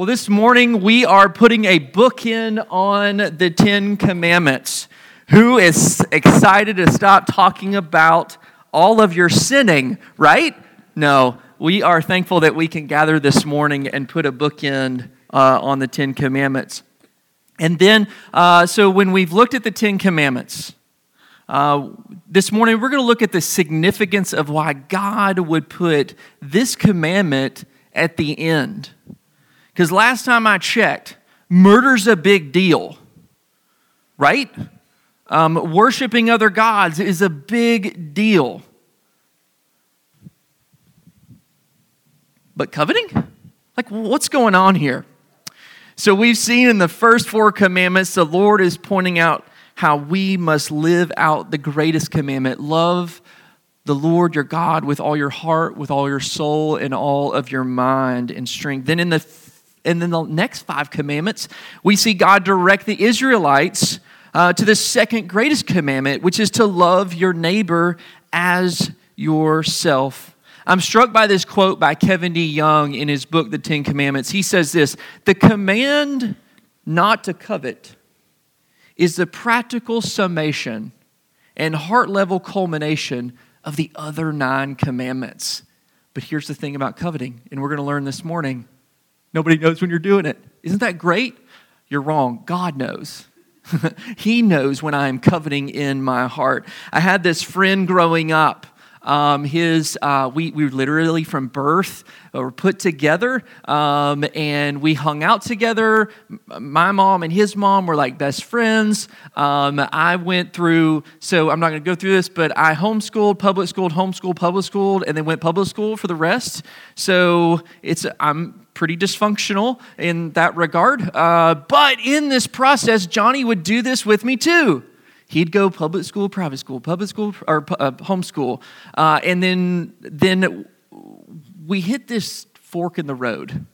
Well, this morning we are putting a book in on the Ten Commandments. Who is excited to stop talking about all of your sinning, right? No, we are thankful that we can gather this morning and put a book in uh, on the Ten Commandments. And then, uh, so when we've looked at the Ten Commandments, uh, this morning we're going to look at the significance of why God would put this commandment at the end. Because last time I checked, murder's a big deal, right? Um, worshiping other gods is a big deal. But coveting? Like, what's going on here? So, we've seen in the first four commandments, the Lord is pointing out how we must live out the greatest commandment love the Lord your God with all your heart, with all your soul, and all of your mind and strength. Then in the and then the next five commandments, we see God direct the Israelites uh, to the second greatest commandment, which is to love your neighbor as yourself. I'm struck by this quote by Kevin DeYoung in his book, The Ten Commandments. He says this The command not to covet is the practical summation and heart level culmination of the other nine commandments. But here's the thing about coveting, and we're going to learn this morning Nobody knows when you're doing it. Isn't that great? You're wrong. God knows. he knows when I am coveting in my heart. I had this friend growing up um, his, uh, we, we literally from birth uh, were put together um, and we hung out together. My mom and his mom were like best friends. Um, I went through, so I'm not going to go through this, but I homeschooled, public schooled, homeschooled, public schooled, and then went public school for the rest. So it's, I'm pretty dysfunctional in that regard. Uh, but in this process, Johnny would do this with me too. He'd go public school, private school, public school, or uh, homeschool. Uh, and then, then we hit this fork in the road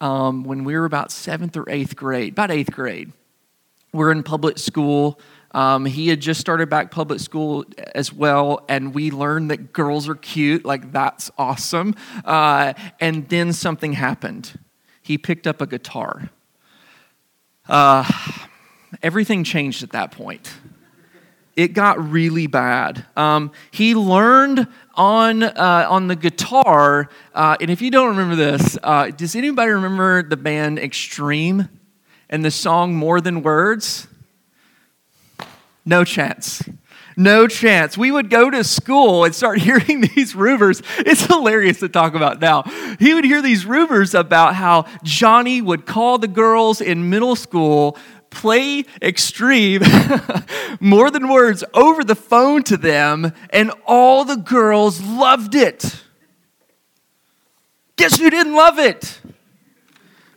um, when we were about seventh or eighth grade, about eighth grade. We're in public school. Um, he had just started back public school as well, and we learned that girls are cute. Like, that's awesome. Uh, and then something happened. He picked up a guitar. Uh, everything changed at that point. It got really bad. Um, he learned on, uh, on the guitar, uh, and if you don't remember this, uh, does anybody remember the band Extreme and the song More Than Words? No chance. No chance. We would go to school and start hearing these rumors. It's hilarious to talk about now. He would hear these rumors about how Johnny would call the girls in middle school play extreme more than words over the phone to them, and all the girls loved it. Guess who didn't love it?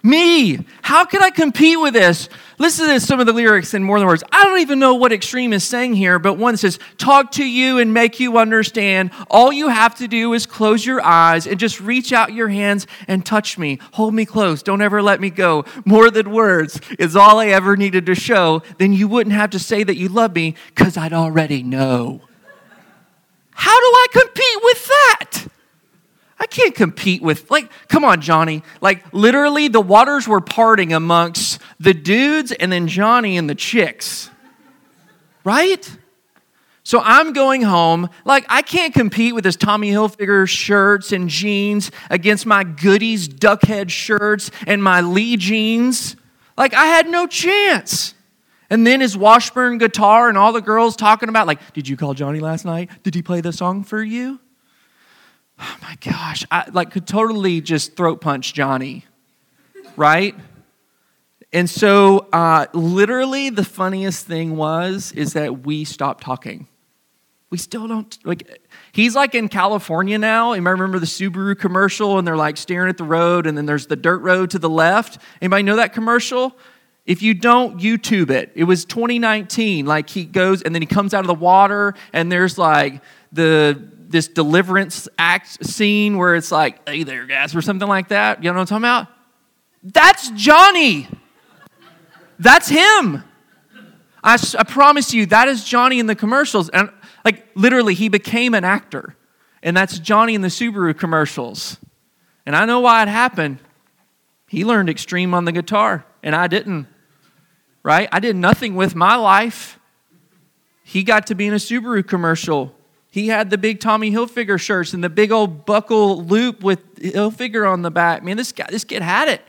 Me. How can I compete with this? Listen to some of the lyrics in more than words. I don't even know what extreme is saying here, but one says, Talk to you and make you understand. All you have to do is close your eyes and just reach out your hands and touch me. Hold me close. Don't ever let me go. More than words is all I ever needed to show. Then you wouldn't have to say that you love me because I'd already know. How do I compete with that? I can't compete with, like, come on, Johnny. Like, literally, the waters were parting amongst the dudes and then Johnny and the chicks. Right? So I'm going home. Like, I can't compete with this Tommy Hilfiger shirts and jeans against my goodies duckhead shirts and my Lee jeans. Like, I had no chance. And then his Washburn guitar and all the girls talking about, like, did you call Johnny last night? Did he play the song for you? Oh my gosh, I like could totally just throat punch Johnny, right? And so, uh, literally, the funniest thing was is that we stopped talking. We still don't like. He's like in California now. You might remember the Subaru commercial, and they're like staring at the road, and then there's the dirt road to the left. Anybody know that commercial? If you don't, YouTube it. It was 2019. Like he goes, and then he comes out of the water, and there's like the this deliverance act scene where it's like, hey there, guys, or something like that. You know what I'm talking about? That's Johnny. That's him. I, I promise you, that is Johnny in the commercials. And like literally, he became an actor. And that's Johnny in the Subaru commercials. And I know why it happened. He learned extreme on the guitar, and I didn't. Right? I did nothing with my life. He got to be in a Subaru commercial. He had the big Tommy Hilfiger shirts and the big old buckle loop with Hilfiger on the back. Man, this guy, this kid had it.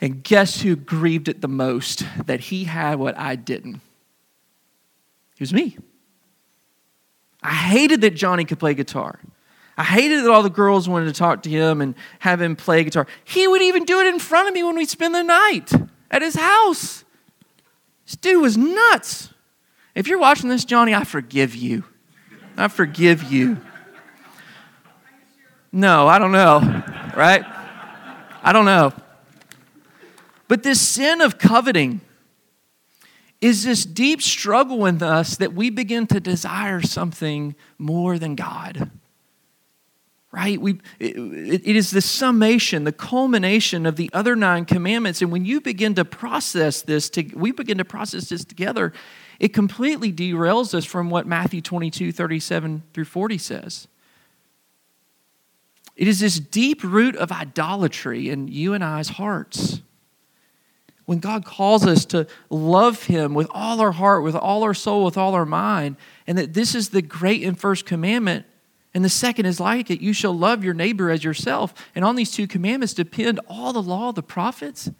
And guess who grieved it the most that he had what I didn't? It was me. I hated that Johnny could play guitar. I hated that all the girls wanted to talk to him and have him play guitar. He would even do it in front of me when we'd spend the night at his house. This dude was nuts. If you're watching this, Johnny, I forgive you. I forgive you. No, I don't know, right? I don't know. But this sin of coveting is this deep struggle in us that we begin to desire something more than God. Right? We, it, it is the summation, the culmination of the other nine commandments. And when you begin to process this, to, we begin to process this together, it completely derails us from what Matthew 22, 37 through 40 says. It is this deep root of idolatry in you and I's hearts when God calls us to love Him with all our heart, with all our soul, with all our mind, and that this is the great and first commandment, and the second is like it you shall love your neighbor as yourself. And on these two commandments depend all the law the prophets.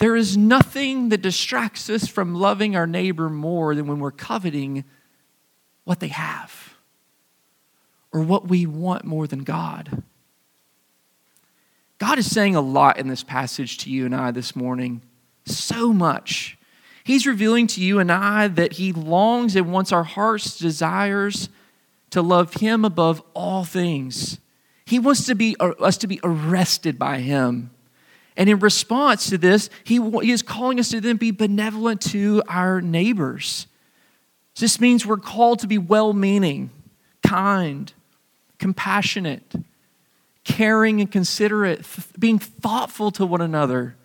There is nothing that distracts us from loving our neighbor more than when we're coveting what they have or what we want more than God. God is saying a lot in this passage to you and I this morning. So much. He's revealing to you and I that He longs and wants our heart's desires to love Him above all things. He wants to be, uh, us to be arrested by Him. And in response to this, he, he is calling us to then be benevolent to our neighbors. This means we're called to be well meaning, kind, compassionate, caring and considerate, being thoughtful to one another,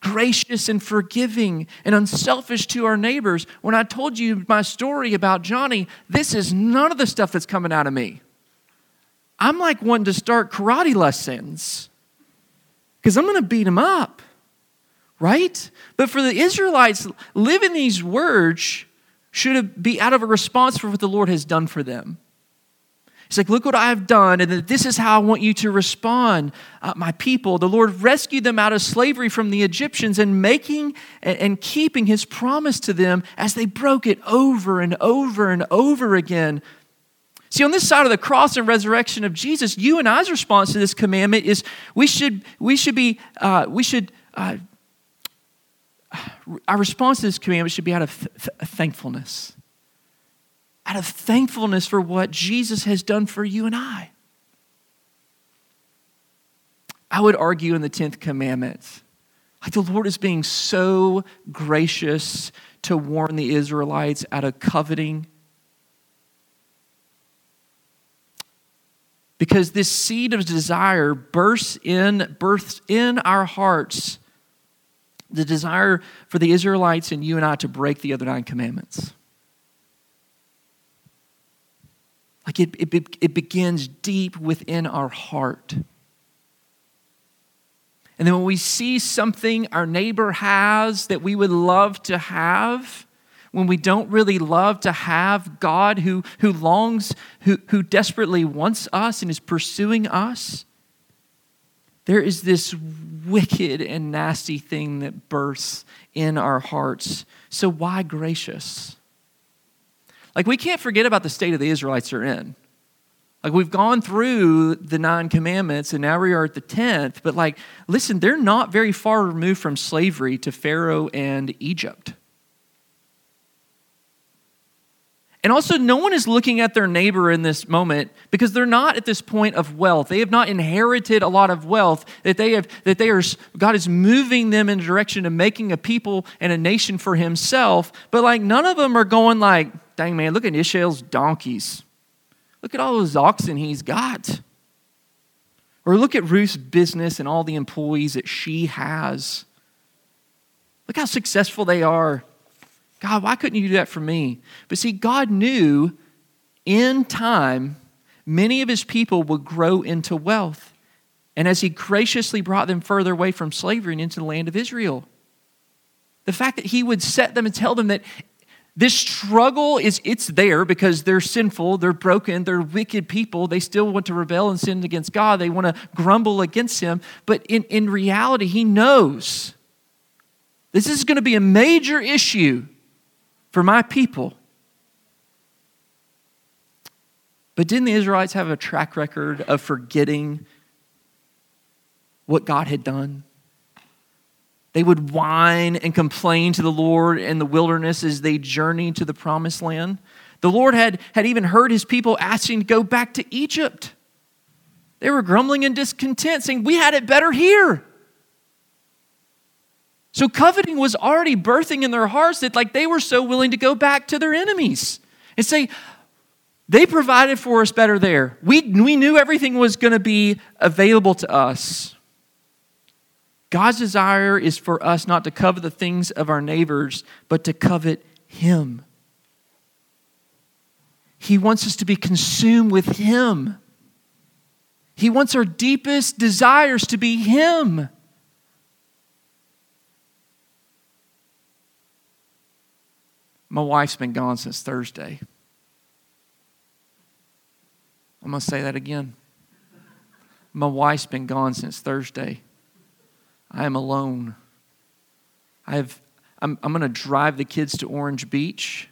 gracious and forgiving and unselfish to our neighbors. When I told you my story about Johnny, this is none of the stuff that's coming out of me. I'm like wanting to start karate lessons because I'm going to beat him up, right? But for the Israelites, living these words should be out of a response for what the Lord has done for them. He's like, Look what I have done, and this is how I want you to respond, uh, my people. The Lord rescued them out of slavery from the Egyptians and making and keeping his promise to them as they broke it over and over and over again. See, on this side of the cross and resurrection of Jesus, you and I's response to this commandment is we should, we should be, uh, we should, uh, our response to this commandment should be out of th- thankfulness out of thankfulness for what Jesus has done for you and I. I would argue in the 10th commandment, like the Lord is being so gracious to warn the Israelites out of coveting. Because this seed of desire bursts in, births in our hearts the desire for the Israelites and you and I to break the other nine commandments. Like it, it, it begins deep within our heart. And then when we see something our neighbor has that we would love to have, when we don't really love to have God who, who longs, who, who desperately wants us and is pursuing us, there is this wicked and nasty thing that bursts in our hearts. So, why gracious? Like, we can't forget about the state of the Israelites are in. Like, we've gone through the nine commandments and now we are at the 10th, but like, listen, they're not very far removed from slavery to Pharaoh and Egypt. And also, no one is looking at their neighbor in this moment because they're not at this point of wealth. They have not inherited a lot of wealth that they have, that they are, God is moving them in the direction of making a people and a nation for himself. But like, none of them are going like, dang man, look at Ishmael's donkeys. Look at all those oxen he's got. Or look at Ruth's business and all the employees that she has. Look how successful they are. God, why couldn't you do that for me? But see, God knew in time many of his people would grow into wealth. and as he graciously brought them further away from slavery and into the land of Israel. The fact that he would set them and tell them that this struggle is it's there because they're sinful, they're broken, they're wicked people. They still want to rebel and sin against God. They want to grumble against him. But in, in reality, he knows this is going to be a major issue for my people. But didn't the Israelites have a track record of forgetting what God had done. They would whine and complain to the Lord in the wilderness as they journeyed to the promised land. The Lord had, had even heard his people asking to go back to Egypt. They were grumbling and discontent, saying, We had it better here. So coveting was already birthing in their hearts that like they were so willing to go back to their enemies and say, they provided for us better there. We, we knew everything was going to be available to us. God's desire is for us not to covet the things of our neighbors, but to covet Him. He wants us to be consumed with Him. He wants our deepest desires to be Him. My wife's been gone since Thursday. I'm going to say that again. My wife's been gone since Thursday. I am alone. I have, I'm, I'm going to drive the kids to Orange Beach.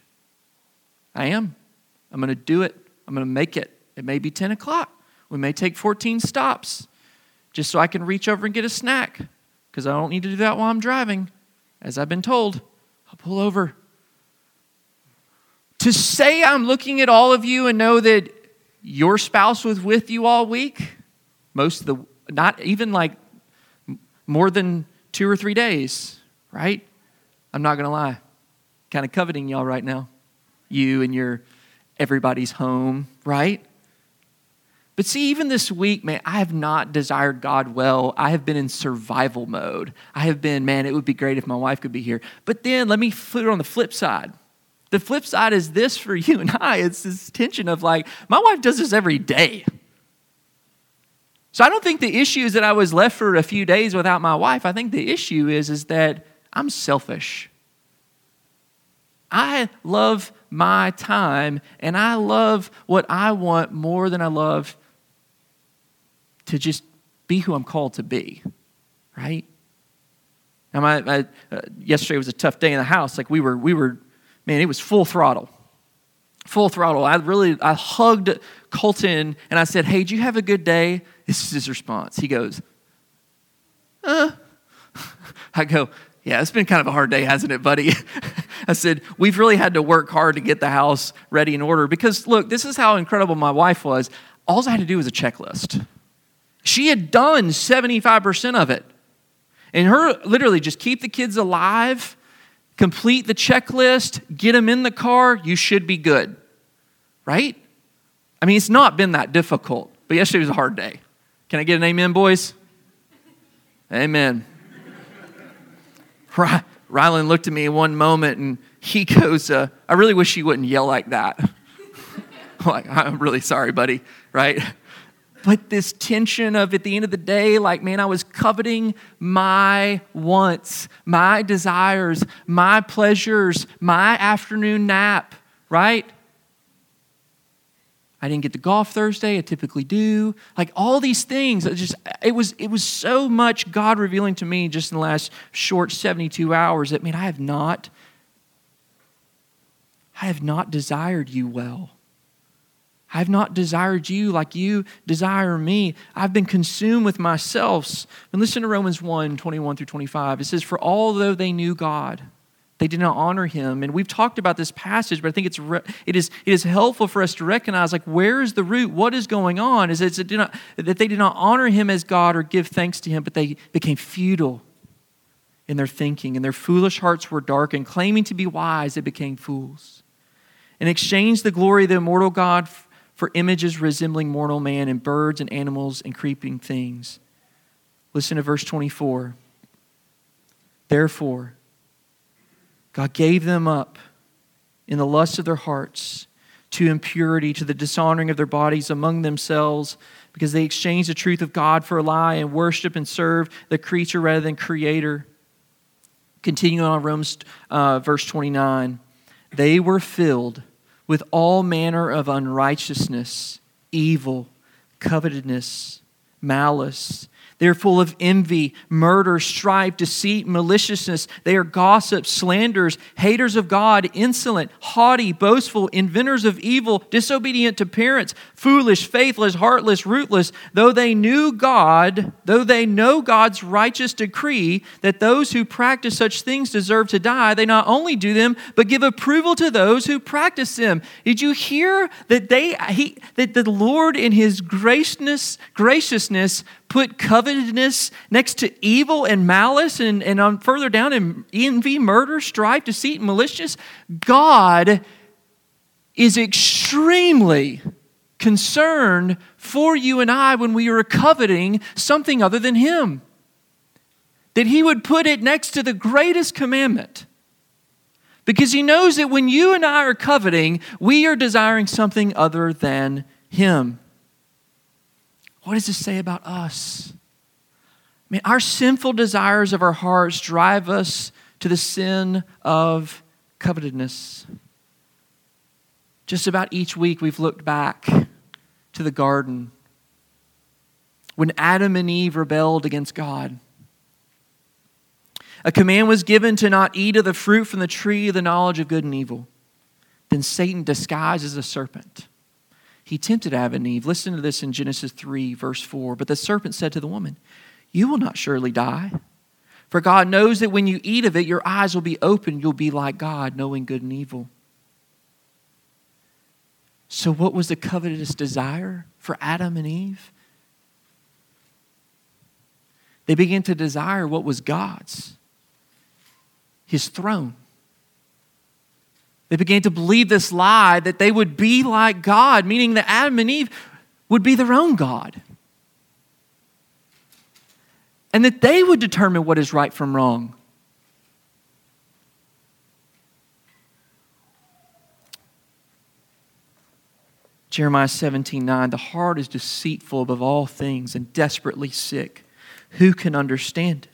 I am. I'm going to do it. I'm going to make it. It may be 10 o'clock. We may take 14 stops just so I can reach over and get a snack because I don't need to do that while I'm driving. As I've been told, I'll pull over. To say I'm looking at all of you and know that your spouse was with you all week, most of the, not even like more than two or three days, right? I'm not going to lie. Kind of coveting y'all right now. You and your everybody's home, right? But see, even this week, man, I have not desired God well. I have been in survival mode. I have been, man, it would be great if my wife could be here. But then let me put it on the flip side. The flip side is this for you and I it's this tension of like, my wife does this every day. So I don't think the issue is that I was left for a few days without my wife. I think the issue is, is that I'm selfish. I love my time and I love what I want more than I love to just be who I'm called to be, right? Now, my, my uh, yesterday was a tough day in the house. Like we were, we were, man, it was full throttle full throttle. I really, I hugged Colton and I said, Hey, do you have a good day? This is his response. He goes, Uh. I go, Yeah, it's been kind of a hard day, hasn't it, buddy? I said, We've really had to work hard to get the house ready in order because, look, this is how incredible my wife was. All I had to do was a checklist. She had done 75% of it. And her literally just keep the kids alive complete the checklist, get them in the car, you should be good. Right? I mean, it's not been that difficult, but yesterday was a hard day. Can I get an amen, boys? Amen. Rylan looked at me one moment and he goes, uh, I really wish you wouldn't yell like that. like, I'm really sorry, buddy, right? But this tension of at the end of the day, like, man, I was coveting my wants, my desires, my pleasures, my afternoon nap, right? I didn't get to golf Thursday. I typically do. Like all these things, it just it was it was so much God revealing to me just in the last short 72 hours that man, I have not I have not desired you well. I've not desired you like you desire me. I've been consumed with myself. And listen to Romans 1 21 through 25. It says, For although they knew God, they did not honor him. And we've talked about this passage, but I think it's re- it, is, it is helpful for us to recognize like where is the root? What is going on? Is it not, that they did not honor him as God or give thanks to him, but they became futile in their thinking, and their foolish hearts were darkened. Claiming to be wise, they became fools. And exchanged the glory of the immortal God for images resembling mortal man and birds and animals and creeping things. Listen to verse 24. Therefore, God gave them up in the lust of their hearts to impurity, to the dishonoring of their bodies among themselves, because they exchanged the truth of God for a lie and worship and serve the creature rather than creator. Continuing on Romans uh, verse 29, they were filled with all manner of unrighteousness, evil, covetousness, malice. They are full of envy, murder, strife, deceit, maliciousness. They are gossips, slanderers, haters of God, insolent, haughty, boastful, inventors of evil, disobedient to parents, foolish, faithless, heartless, rootless. Though they knew God, though they know God's righteous decree that those who practice such things deserve to die, they not only do them, but give approval to those who practice them. Did you hear that they he that the Lord in his graciousness, graciousness put covetousness next to evil and malice, and, and on further down in envy, murder, strife, deceit, and malicious. God is extremely concerned for you and I when we are coveting something other than Him. That He would put it next to the greatest commandment. Because He knows that when you and I are coveting, we are desiring something other than Him. What does this say about us? I mean, our sinful desires of our hearts drive us to the sin of covetousness. Just about each week, we've looked back to the garden when Adam and Eve rebelled against God. A command was given to not eat of the fruit from the tree of the knowledge of good and evil. Then Satan disguised as a serpent he tempted Adam and Eve. Listen to this in Genesis 3, verse 4. But the serpent said to the woman, You will not surely die. For God knows that when you eat of it, your eyes will be opened. You'll be like God, knowing good and evil. So, what was the covetous desire for Adam and Eve? They began to desire what was God's his throne. They began to believe this lie that they would be like God, meaning that Adam and Eve would be their own God. And that they would determine what is right from wrong. Jeremiah 17 9, the heart is deceitful above all things and desperately sick. Who can understand it?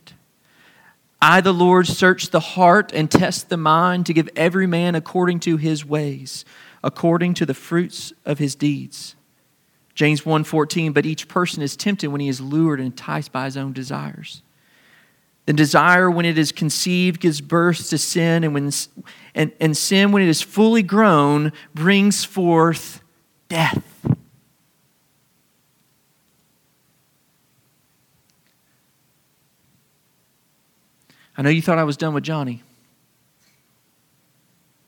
I, the Lord, search the heart and test the mind to give every man according to his ways, according to the fruits of his deeds. James 1:14 but each person is tempted when he is lured and enticed by his own desires. The desire when it is conceived gives birth to sin and when and, and sin when it is fully grown brings forth death. I know you thought I was done with Johnny.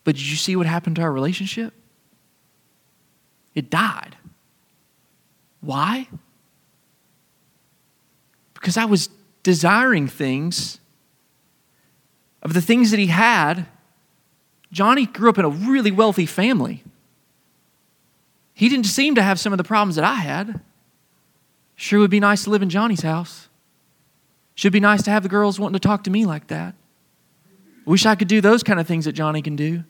But did you see what happened to our relationship? It died. Why? Because I was desiring things of the things that he had. Johnny grew up in a really wealthy family. He didn't seem to have some of the problems that I had. Sure would be nice to live in Johnny's house. Should be nice to have the girls wanting to talk to me like that. Wish I could do those kind of things that Johnny can do.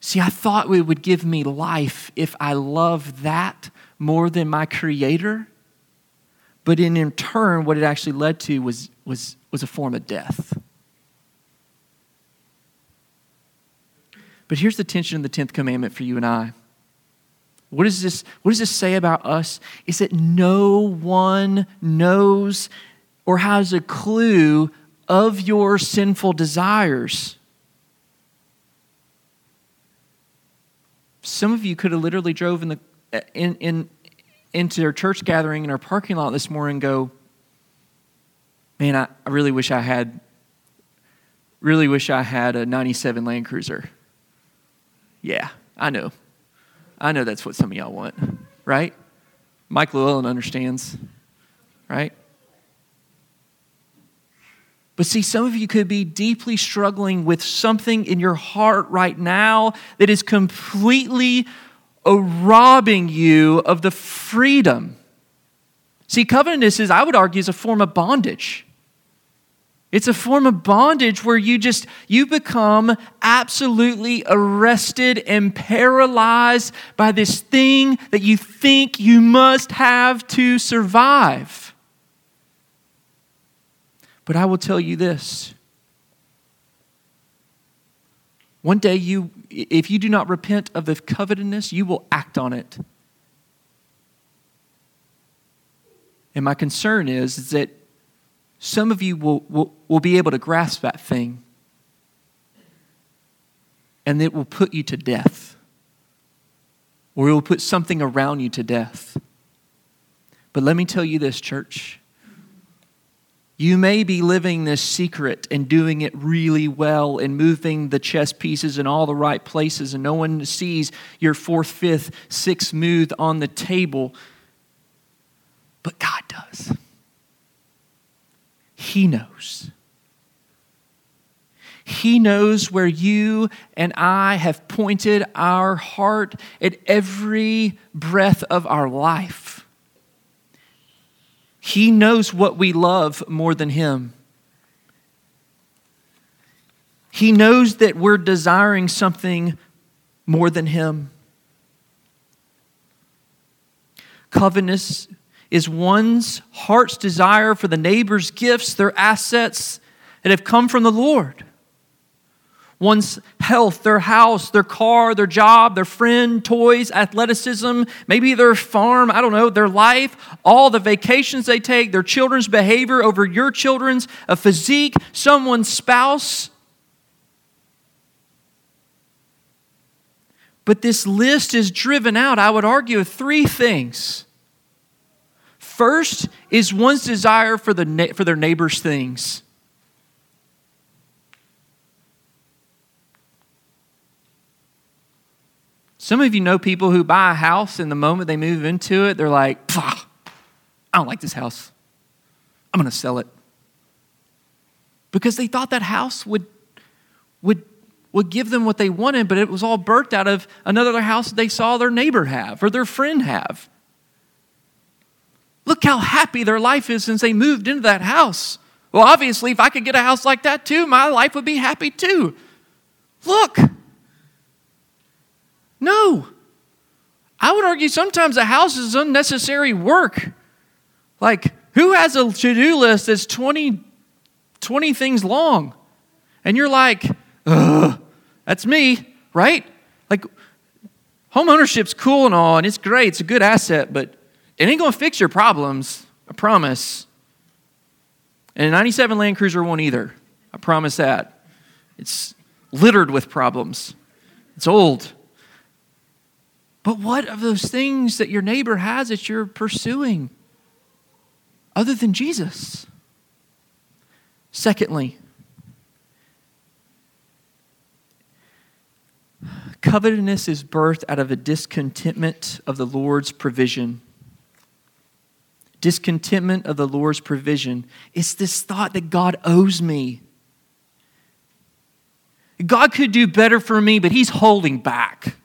See, I thought it would give me life if I loved that more than my Creator. But in, in turn, what it actually led to was, was, was a form of death. But here's the tension of the 10th commandment for you and I what, is this, what does this say about us? Is that no one knows or has a clue of your sinful desires. Some of you could have literally drove in the, in, in, into their church gathering in our parking lot this morning and go, man, I, I really wish I had, really wish I had a 97 Land Cruiser. Yeah, I know. I know that's what some of y'all want, right? Mike Llewellyn understands, right? But see, some of you could be deeply struggling with something in your heart right now that is completely robbing you of the freedom. See, covetousness is, I would argue, is a form of bondage. It's a form of bondage where you just you become absolutely arrested and paralyzed by this thing that you think you must have to survive. But I will tell you this. One day you if you do not repent of the covetousness, you will act on it. And my concern is, is that some of you will, will, will be able to grasp that thing, and it will put you to death, or it will put something around you to death. But let me tell you this, church. You may be living this secret and doing it really well and moving the chess pieces in all the right places, and no one sees your fourth, fifth, sixth move on the table. But God does. He knows. He knows where you and I have pointed our heart at every breath of our life. He knows what we love more than Him. He knows that we're desiring something more than Him. Covetous is one's heart's desire for the neighbor's gifts, their assets that have come from the Lord. One's health, their house, their car, their job, their friend, toys, athleticism, maybe their farm, I don't know, their life, all the vacations they take, their children's behavior over your children's, a physique, someone's spouse. But this list is driven out, I would argue, of three things First is one's desire for, the, for their neighbor's things. Some of you know people who buy a house, and the moment they move into it, they're like, I don't like this house. I'm going to sell it. Because they thought that house would, would, would give them what they wanted, but it was all birthed out of another house they saw their neighbor have or their friend have. Look how happy their life is since they moved into that house. Well, obviously, if I could get a house like that too, my life would be happy too. Look. No. I would argue sometimes a house is unnecessary work. Like, who has a to do list that's 20, 20 things long? And you're like, ugh, that's me, right? Like, home ownership's cool and all, and it's great, it's a good asset, but it ain't going to fix your problems, I promise. And a 97 Land Cruiser won't either. I promise that. It's littered with problems. It's old. But what of those things that your neighbor has that you're pursuing other than Jesus? Secondly, covetousness is birthed out of a discontentment of the Lord's provision discontentment of the Lord's provision. It's this thought that God owes me. God could do better for me, but He's holding back.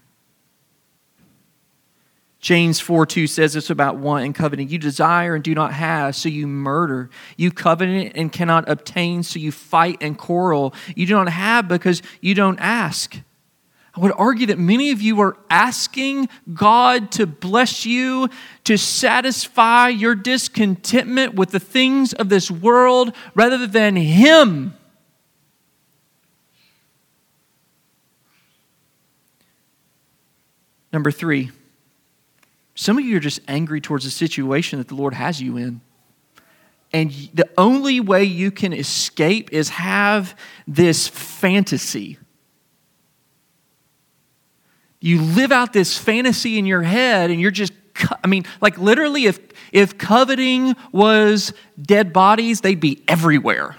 James 4 2 says this about want and coveting. You desire and do not have, so you murder. You covet and cannot obtain, so you fight and quarrel. You do not have because you don't ask. I would argue that many of you are asking God to bless you, to satisfy your discontentment with the things of this world rather than Him. Number three, some of you are just angry towards the situation that the Lord has you in. And the only way you can escape is have this fantasy you live out this fantasy in your head and you're just I mean, like literally, if, if coveting was dead bodies, they'd be everywhere.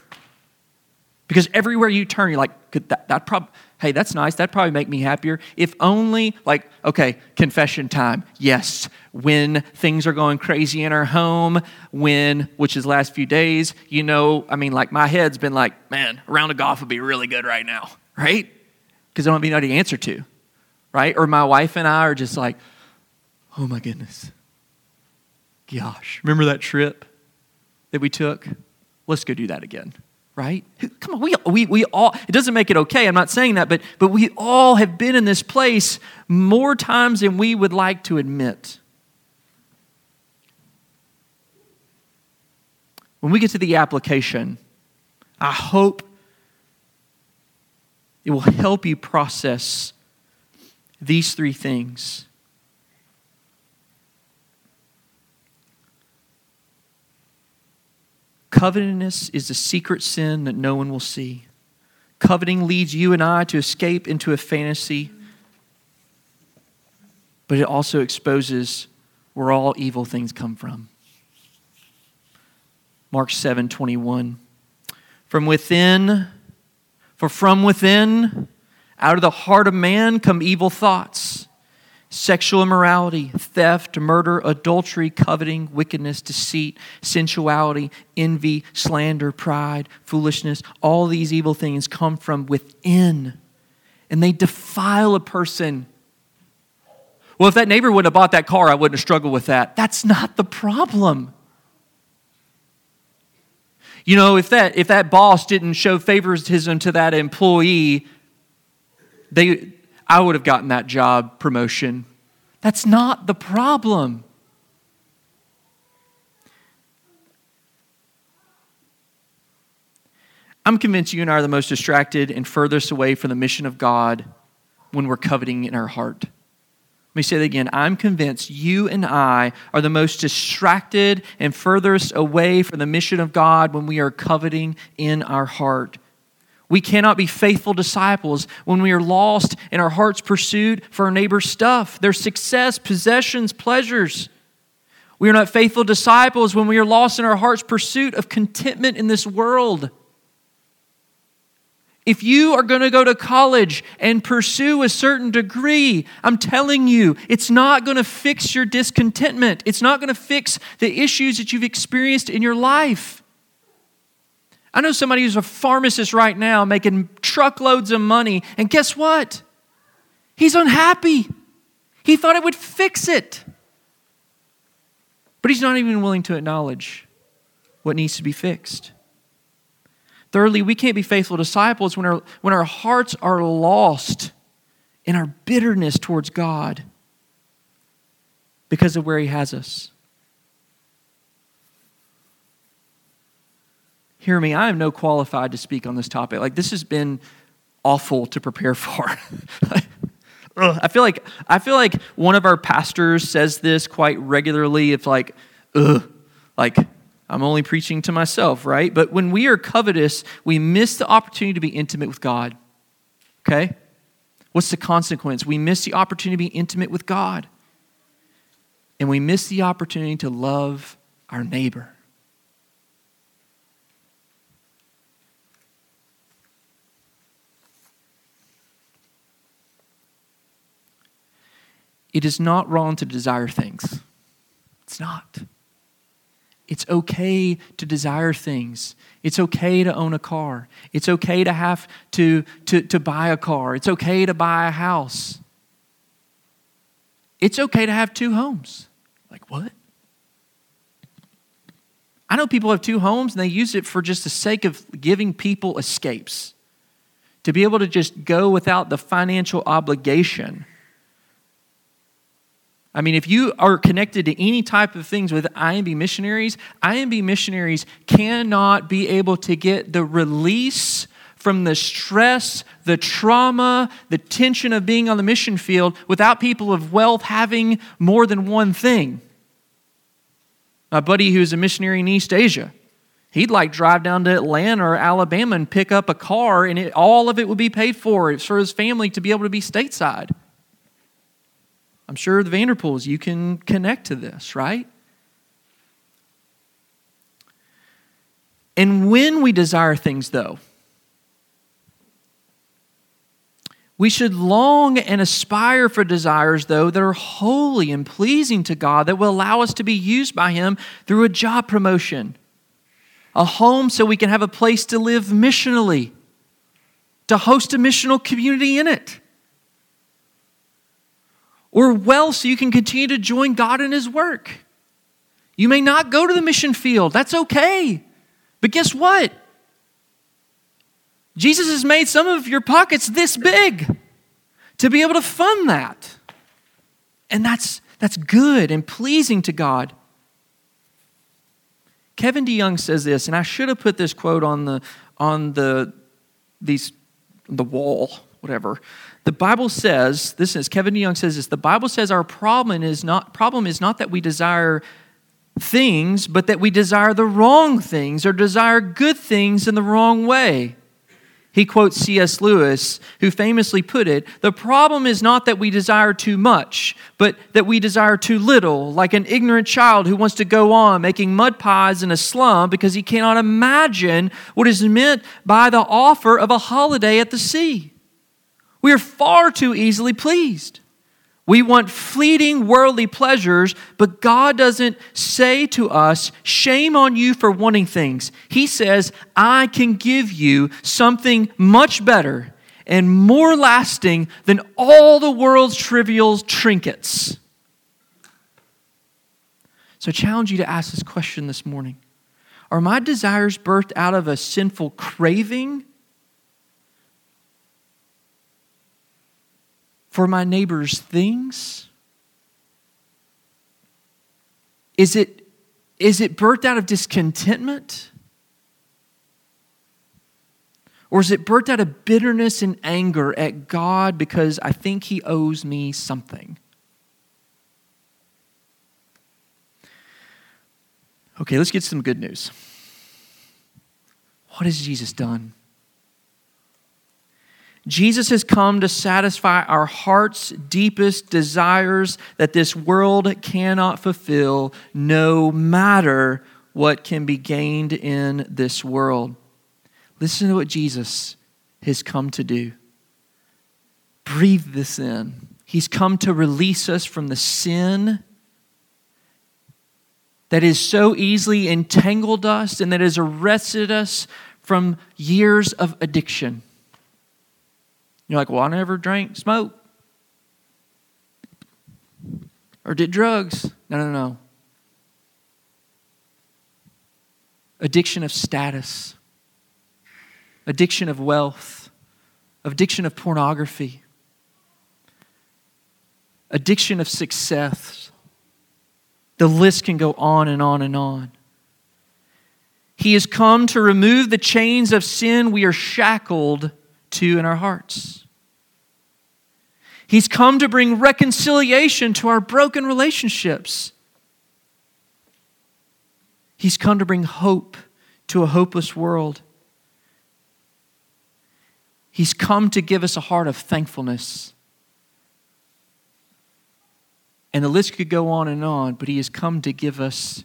Because everywhere you turn, you're like, that, that prob- hey, that's nice. That'd probably make me happier. If only, like, okay, confession time. Yes, when things are going crazy in our home, when, which is last few days, you know, I mean, like, my head's been like, man, a round of golf would be really good right now, right? Because I don't have anybody to answer to right? Or my wife and I are just like, oh my goodness. Gosh, remember that trip that we took? Let's go do that again, right? Come on, we, we, we all, it doesn't make it okay, I'm not saying that, but, but we all have been in this place more times than we would like to admit. When we get to the application, I hope it will help you process these three things. Covetousness is a secret sin that no one will see. Coveting leads you and I to escape into a fantasy, but it also exposes where all evil things come from. Mark 7 21. From within, for from within, out of the heart of man come evil thoughts sexual immorality, theft, murder, adultery, coveting, wickedness, deceit, sensuality, envy, slander, pride, foolishness. All these evil things come from within and they defile a person. Well, if that neighbor wouldn't have bought that car, I wouldn't have struggled with that. That's not the problem. You know, if that if that boss didn't show favoritism to that employee, they I would have gotten that job promotion. That's not the problem. I'm convinced you and I are the most distracted and furthest away from the mission of God when we're coveting in our heart. Let me say that again. I'm convinced you and I are the most distracted and furthest away from the mission of God when we are coveting in our heart. We cannot be faithful disciples when we are lost in our heart's pursuit for our neighbor's stuff, their success, possessions, pleasures. We are not faithful disciples when we are lost in our heart's pursuit of contentment in this world. If you are going to go to college and pursue a certain degree, I'm telling you, it's not going to fix your discontentment. It's not going to fix the issues that you've experienced in your life. I know somebody who's a pharmacist right now making truckloads of money, and guess what? He's unhappy. He thought it would fix it. But he's not even willing to acknowledge what needs to be fixed. Thirdly, we can't be faithful disciples when our, when our hearts are lost in our bitterness towards God because of where He has us. Hear me, I am no qualified to speak on this topic. Like, this has been awful to prepare for. I feel like I feel like one of our pastors says this quite regularly. It's like, ugh, like I'm only preaching to myself, right? But when we are covetous, we miss the opportunity to be intimate with God. Okay? What's the consequence? We miss the opportunity to be intimate with God. And we miss the opportunity to love our neighbor. It is not wrong to desire things. It's not. It's okay to desire things. It's okay to own a car. It's okay to have to, to, to buy a car. It's okay to buy a house. It's okay to have two homes. Like, what? I know people have two homes and they use it for just the sake of giving people escapes. To be able to just go without the financial obligation I mean, if you are connected to any type of things with IMB missionaries, IMB missionaries cannot be able to get the release from the stress, the trauma, the tension of being on the mission field without people of wealth having more than one thing. My buddy who's a missionary in East Asia, he'd like drive down to Atlanta or Alabama and pick up a car, and it, all of it would be paid for. For his family to be able to be stateside. I'm sure the Vanderpools, you can connect to this, right? And when we desire things, though, we should long and aspire for desires, though, that are holy and pleasing to God, that will allow us to be used by Him through a job promotion, a home so we can have a place to live missionally, to host a missional community in it or wealth so you can continue to join God in His work. You may not go to the mission field, that's okay. But guess what? Jesus has made some of your pockets this big to be able to fund that. And that's, that's good and pleasing to God. Kevin DeYoung says this, and I should have put this quote on the on the these the wall, whatever. The Bible says, this is Kevin DeYoung says this, the Bible says our problem is not problem is not that we desire things, but that we desire the wrong things or desire good things in the wrong way. He quotes C.S. Lewis, who famously put it The problem is not that we desire too much, but that we desire too little, like an ignorant child who wants to go on making mud pies in a slum because he cannot imagine what is meant by the offer of a holiday at the sea. We are far too easily pleased. We want fleeting worldly pleasures, but God doesn't say to us, Shame on you for wanting things. He says, I can give you something much better and more lasting than all the world's trivial trinkets. So I challenge you to ask this question this morning Are my desires birthed out of a sinful craving for my neighbor's things? Is it, is it birthed out of discontentment? Or is it birthed out of bitterness and anger at God because I think He owes me something? Okay, let's get some good news. What has Jesus done? Jesus has come to satisfy our heart's deepest desires that this world cannot fulfill, no matter what can be gained in this world. Listen to what Jesus has come to do. Breathe this in. He's come to release us from the sin that has so easily entangled us and that has arrested us from years of addiction. You're like, well, I never drank smoke or did drugs. No, no, no. Addiction of status, addiction of wealth, addiction of pornography, addiction of success. The list can go on and on and on. He has come to remove the chains of sin we are shackled to in our hearts. He's come to bring reconciliation to our broken relationships. He's come to bring hope to a hopeless world. He's come to give us a heart of thankfulness. And the list could go on and on, but He has come to give us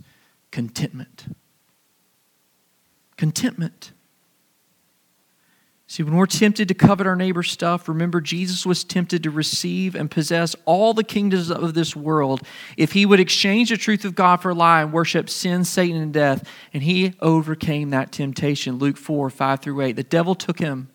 contentment. Contentment. See, when we're tempted to covet our neighbor's stuff, remember Jesus was tempted to receive and possess all the kingdoms of this world if he would exchange the truth of God for a lie and worship sin, Satan, and death. And he overcame that temptation. Luke 4 5 through 8. The devil took him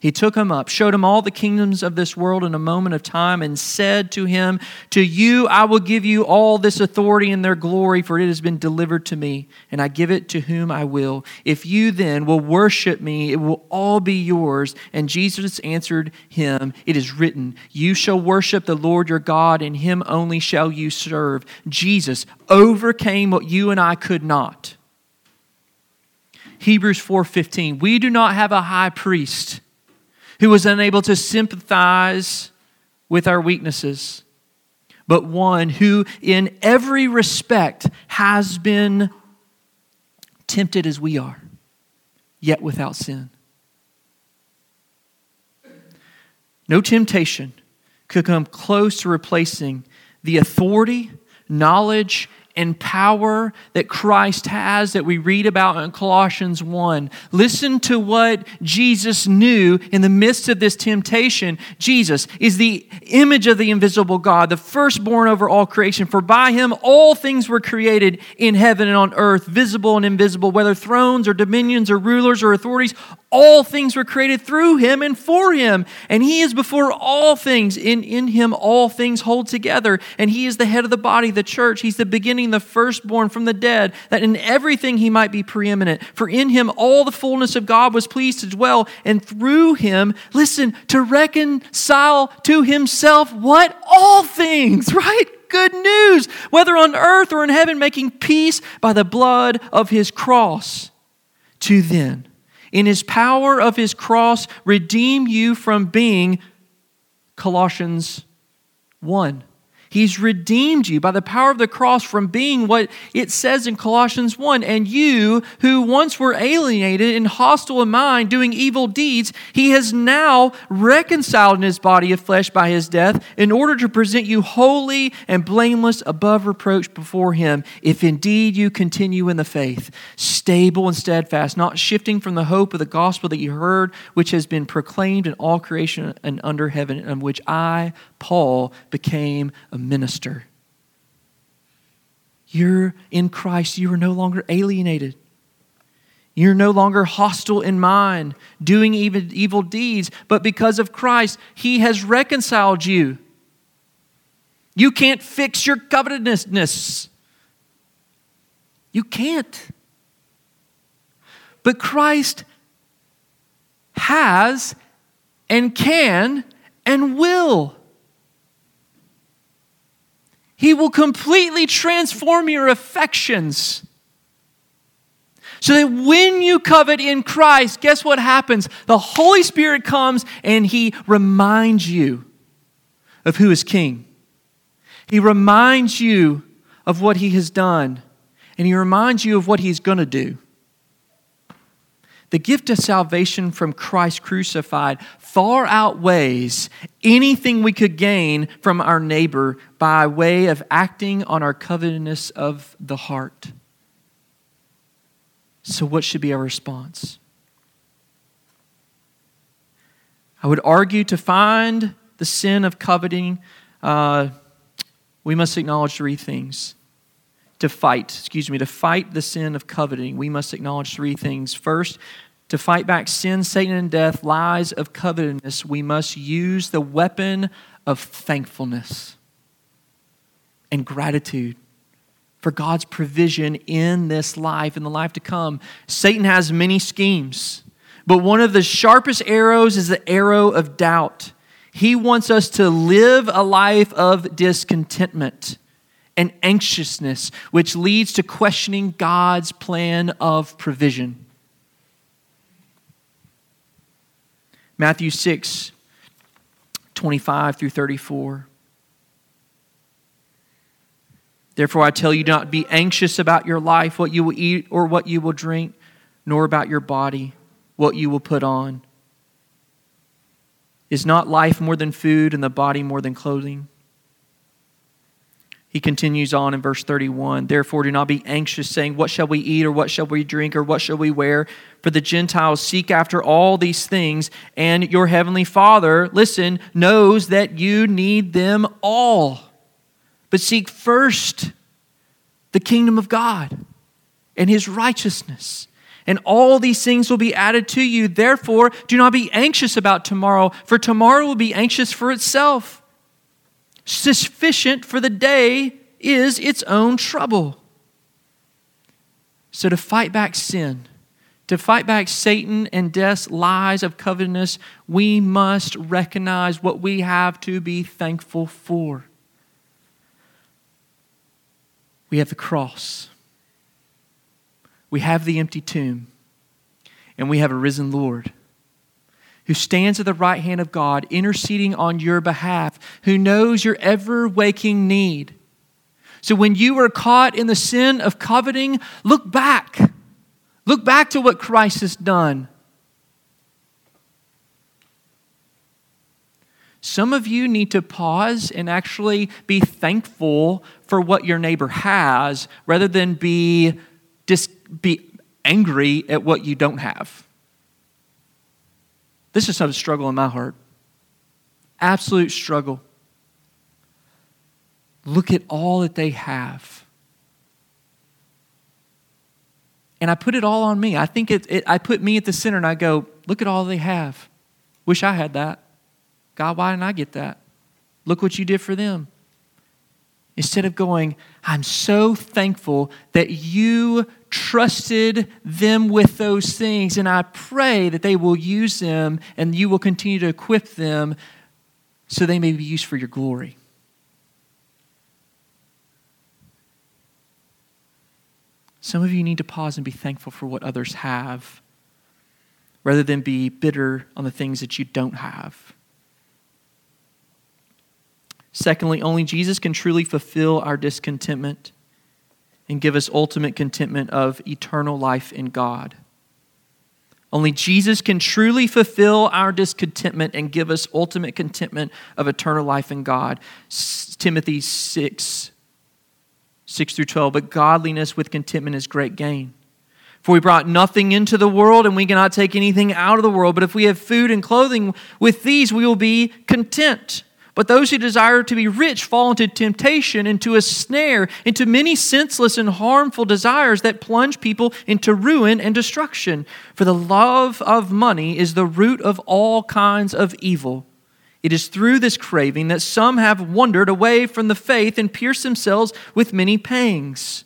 he took him up, showed him all the kingdoms of this world in a moment of time, and said to him, To you I will give you all this authority and their glory, for it has been delivered to me, and I give it to whom I will. If you then will worship me, it will all be yours. And Jesus answered him, It is written, You shall worship the Lord your God, and him only shall you serve. Jesus overcame what you and I could not. Hebrews 4:15 We do not have a high priest who was unable to sympathize with our weaknesses, but one who, in every respect, has been tempted as we are, yet without sin. No temptation could come close to replacing the authority, knowledge, and power that Christ has that we read about in Colossians 1. Listen to what Jesus knew in the midst of this temptation. Jesus is the image of the invisible God, the firstborn over all creation. For by him all things were created in heaven and on earth, visible and invisible, whether thrones or dominions or rulers or authorities. All things were created through him and for him. And he is before all things. In, in him, all things hold together. And he is the head of the body, the church. He's the beginning the firstborn from the dead, that in everything he might be preeminent. For in him all the fullness of God was pleased to dwell, and through him, listen, to reconcile to himself what? All things, right? Good news, whether on earth or in heaven, making peace by the blood of his cross. To then, in his power of his cross, redeem you from being, Colossians 1 He's redeemed you by the power of the cross from being what it says in Colossians 1 and you who once were alienated and hostile in mind, doing evil deeds, he has now reconciled in his body of flesh by his death in order to present you holy and blameless above reproach before him, if indeed you continue in the faith, stable and steadfast, not shifting from the hope of the gospel that you heard, which has been proclaimed in all creation and under heaven, and which I, Paul, became a minister. You're in Christ. You are no longer alienated. You're no longer hostile in mind, doing evil, evil deeds, but because of Christ, He has reconciled you. You can't fix your covetousness. You can't. But Christ has and can and will. He will completely transform your affections. So that when you covet in Christ, guess what happens? The Holy Spirit comes and He reminds you of who is King. He reminds you of what He has done, and He reminds you of what He's going to do. The gift of salvation from Christ crucified far outweighs anything we could gain from our neighbor by way of acting on our covetousness of the heart. So, what should be our response? I would argue to find the sin of coveting, uh, we must acknowledge three things to fight, excuse me, to fight the sin of coveting, we must acknowledge three things. First, to fight back sin, Satan, and death, lies of covetousness, we must use the weapon of thankfulness and gratitude for God's provision in this life, in the life to come. Satan has many schemes, but one of the sharpest arrows is the arrow of doubt. He wants us to live a life of discontentment and anxiousness, which leads to questioning God's plan of provision. Matthew 6, 25 through 34. Therefore, I tell you not be anxious about your life, what you will eat or what you will drink, nor about your body, what you will put on. Is not life more than food and the body more than clothing? He continues on in verse 31 Therefore, do not be anxious, saying, What shall we eat, or what shall we drink, or what shall we wear? For the Gentiles seek after all these things, and your heavenly Father, listen, knows that you need them all. But seek first the kingdom of God and his righteousness. And all these things will be added to you. Therefore, do not be anxious about tomorrow, for tomorrow will be anxious for itself. Sufficient for the day is its own trouble. So, to fight back sin, to fight back Satan and death's lies of covetousness, we must recognize what we have to be thankful for. We have the cross, we have the empty tomb, and we have a risen Lord who stands at the right hand of God, interceding on your behalf, who knows your ever waking need. So when you are caught in the sin of coveting, look back. Look back to what Christ has done. Some of you need to pause and actually be thankful for what your neighbor has rather than be, dis- be angry at what you don't have. This is a struggle in my heart. Absolute struggle. Look at all that they have. And I put it all on me. I think it, it, I put me at the center and I go, look at all they have. Wish I had that. God, why didn't I get that? Look what you did for them. Instead of going, I'm so thankful that you trusted them with those things, and I pray that they will use them and you will continue to equip them so they may be used for your glory. Some of you need to pause and be thankful for what others have rather than be bitter on the things that you don't have. Secondly, only Jesus can truly fulfill our discontentment and give us ultimate contentment of eternal life in God. Only Jesus can truly fulfill our discontentment and give us ultimate contentment of eternal life in God. Timothy 6, 6 through 12. But godliness with contentment is great gain. For we brought nothing into the world, and we cannot take anything out of the world. But if we have food and clothing, with these we will be content. But those who desire to be rich fall into temptation, into a snare, into many senseless and harmful desires that plunge people into ruin and destruction. For the love of money is the root of all kinds of evil. It is through this craving that some have wandered away from the faith and pierced themselves with many pangs.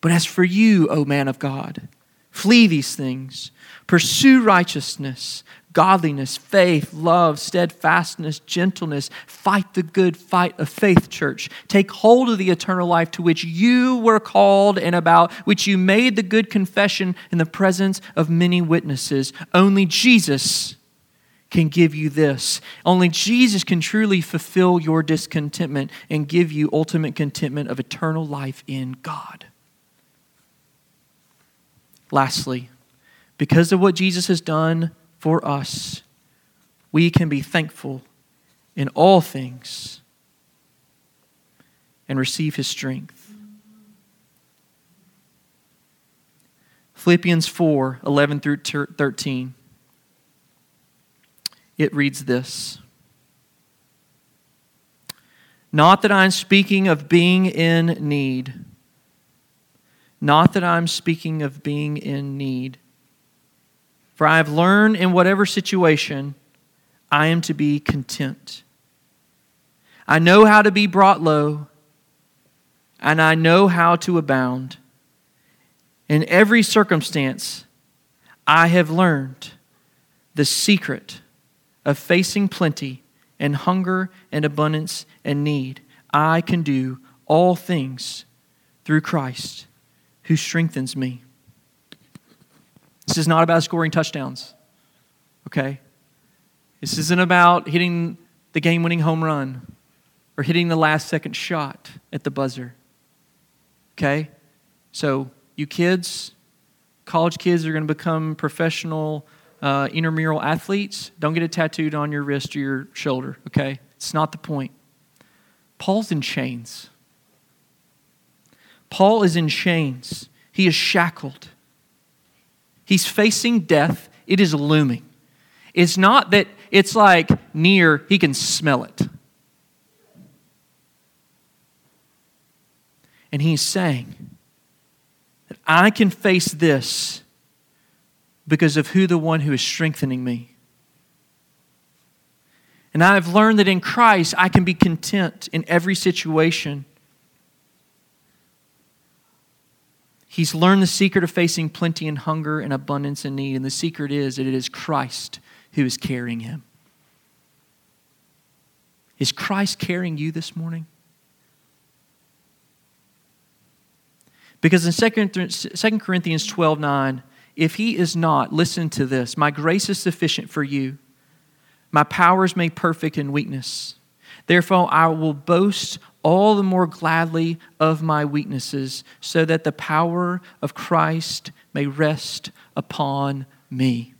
But as for you, O man of God, flee these things, pursue righteousness godliness, faith, love, steadfastness, gentleness. Fight the good fight of faith, church. Take hold of the eternal life to which you were called and about which you made the good confession in the presence of many witnesses. Only Jesus can give you this. Only Jesus can truly fulfill your discontentment and give you ultimate contentment of eternal life in God. Lastly, because of what Jesus has done for us, we can be thankful in all things and receive his strength. Philippians 4 11 through 13. It reads this Not that I'm speaking of being in need. Not that I'm speaking of being in need for I have learned in whatever situation I am to be content. I know how to be brought low, and I know how to abound. In every circumstance, I have learned the secret of facing plenty and hunger and abundance and need. I can do all things through Christ who strengthens me. This is not about scoring touchdowns, okay? This isn't about hitting the game winning home run or hitting the last second shot at the buzzer, okay? So, you kids, college kids are going to become professional uh, intramural athletes. Don't get it tattooed on your wrist or your shoulder, okay? It's not the point. Paul's in chains. Paul is in chains. He is shackled. He's facing death, it is looming. It's not that it's like near, he can smell it. And he's saying that I can face this because of who the one who is strengthening me. And I've learned that in Christ I can be content in every situation He's learned the secret of facing plenty and hunger and abundance and need. And the secret is that it is Christ who is carrying him. Is Christ carrying you this morning? Because in 2 Corinthians 12 9, if he is not, listen to this my grace is sufficient for you, my power is made perfect in weakness. Therefore, I will boast all the more gladly of my weaknesses, so that the power of Christ may rest upon me.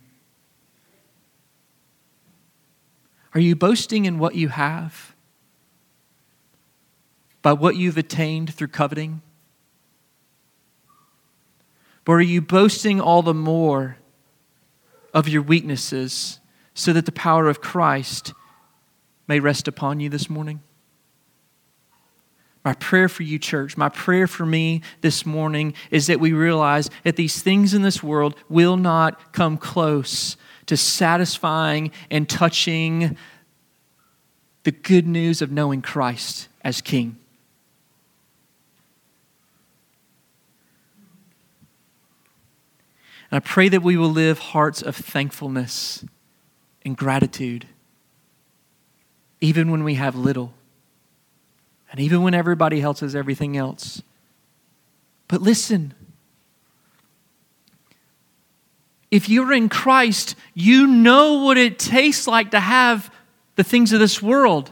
Are you boasting in what you have? By what you've attained through coveting? Or are you boasting all the more of your weaknesses so that the power of Christ may rest upon you this morning? My prayer for you, church, my prayer for me this morning is that we realize that these things in this world will not come close to satisfying and touching the good news of knowing Christ as King. And I pray that we will live hearts of thankfulness and gratitude, even when we have little and even when everybody else has everything else. But listen, if you're in Christ, you know what it tastes like to have the things of this world.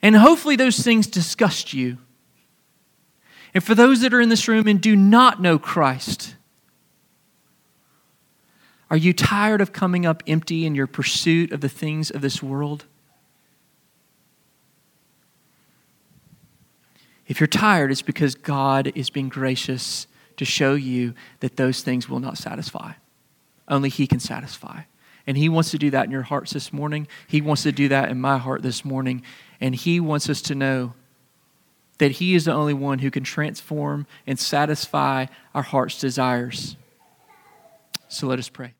And hopefully, those things disgust you. And for those that are in this room and do not know Christ, are you tired of coming up empty in your pursuit of the things of this world? If you're tired, it's because God is being gracious to show you that those things will not satisfy. Only He can satisfy. And He wants to do that in your hearts this morning. He wants to do that in my heart this morning. And He wants us to know that He is the only one who can transform and satisfy our heart's desires. So let us pray.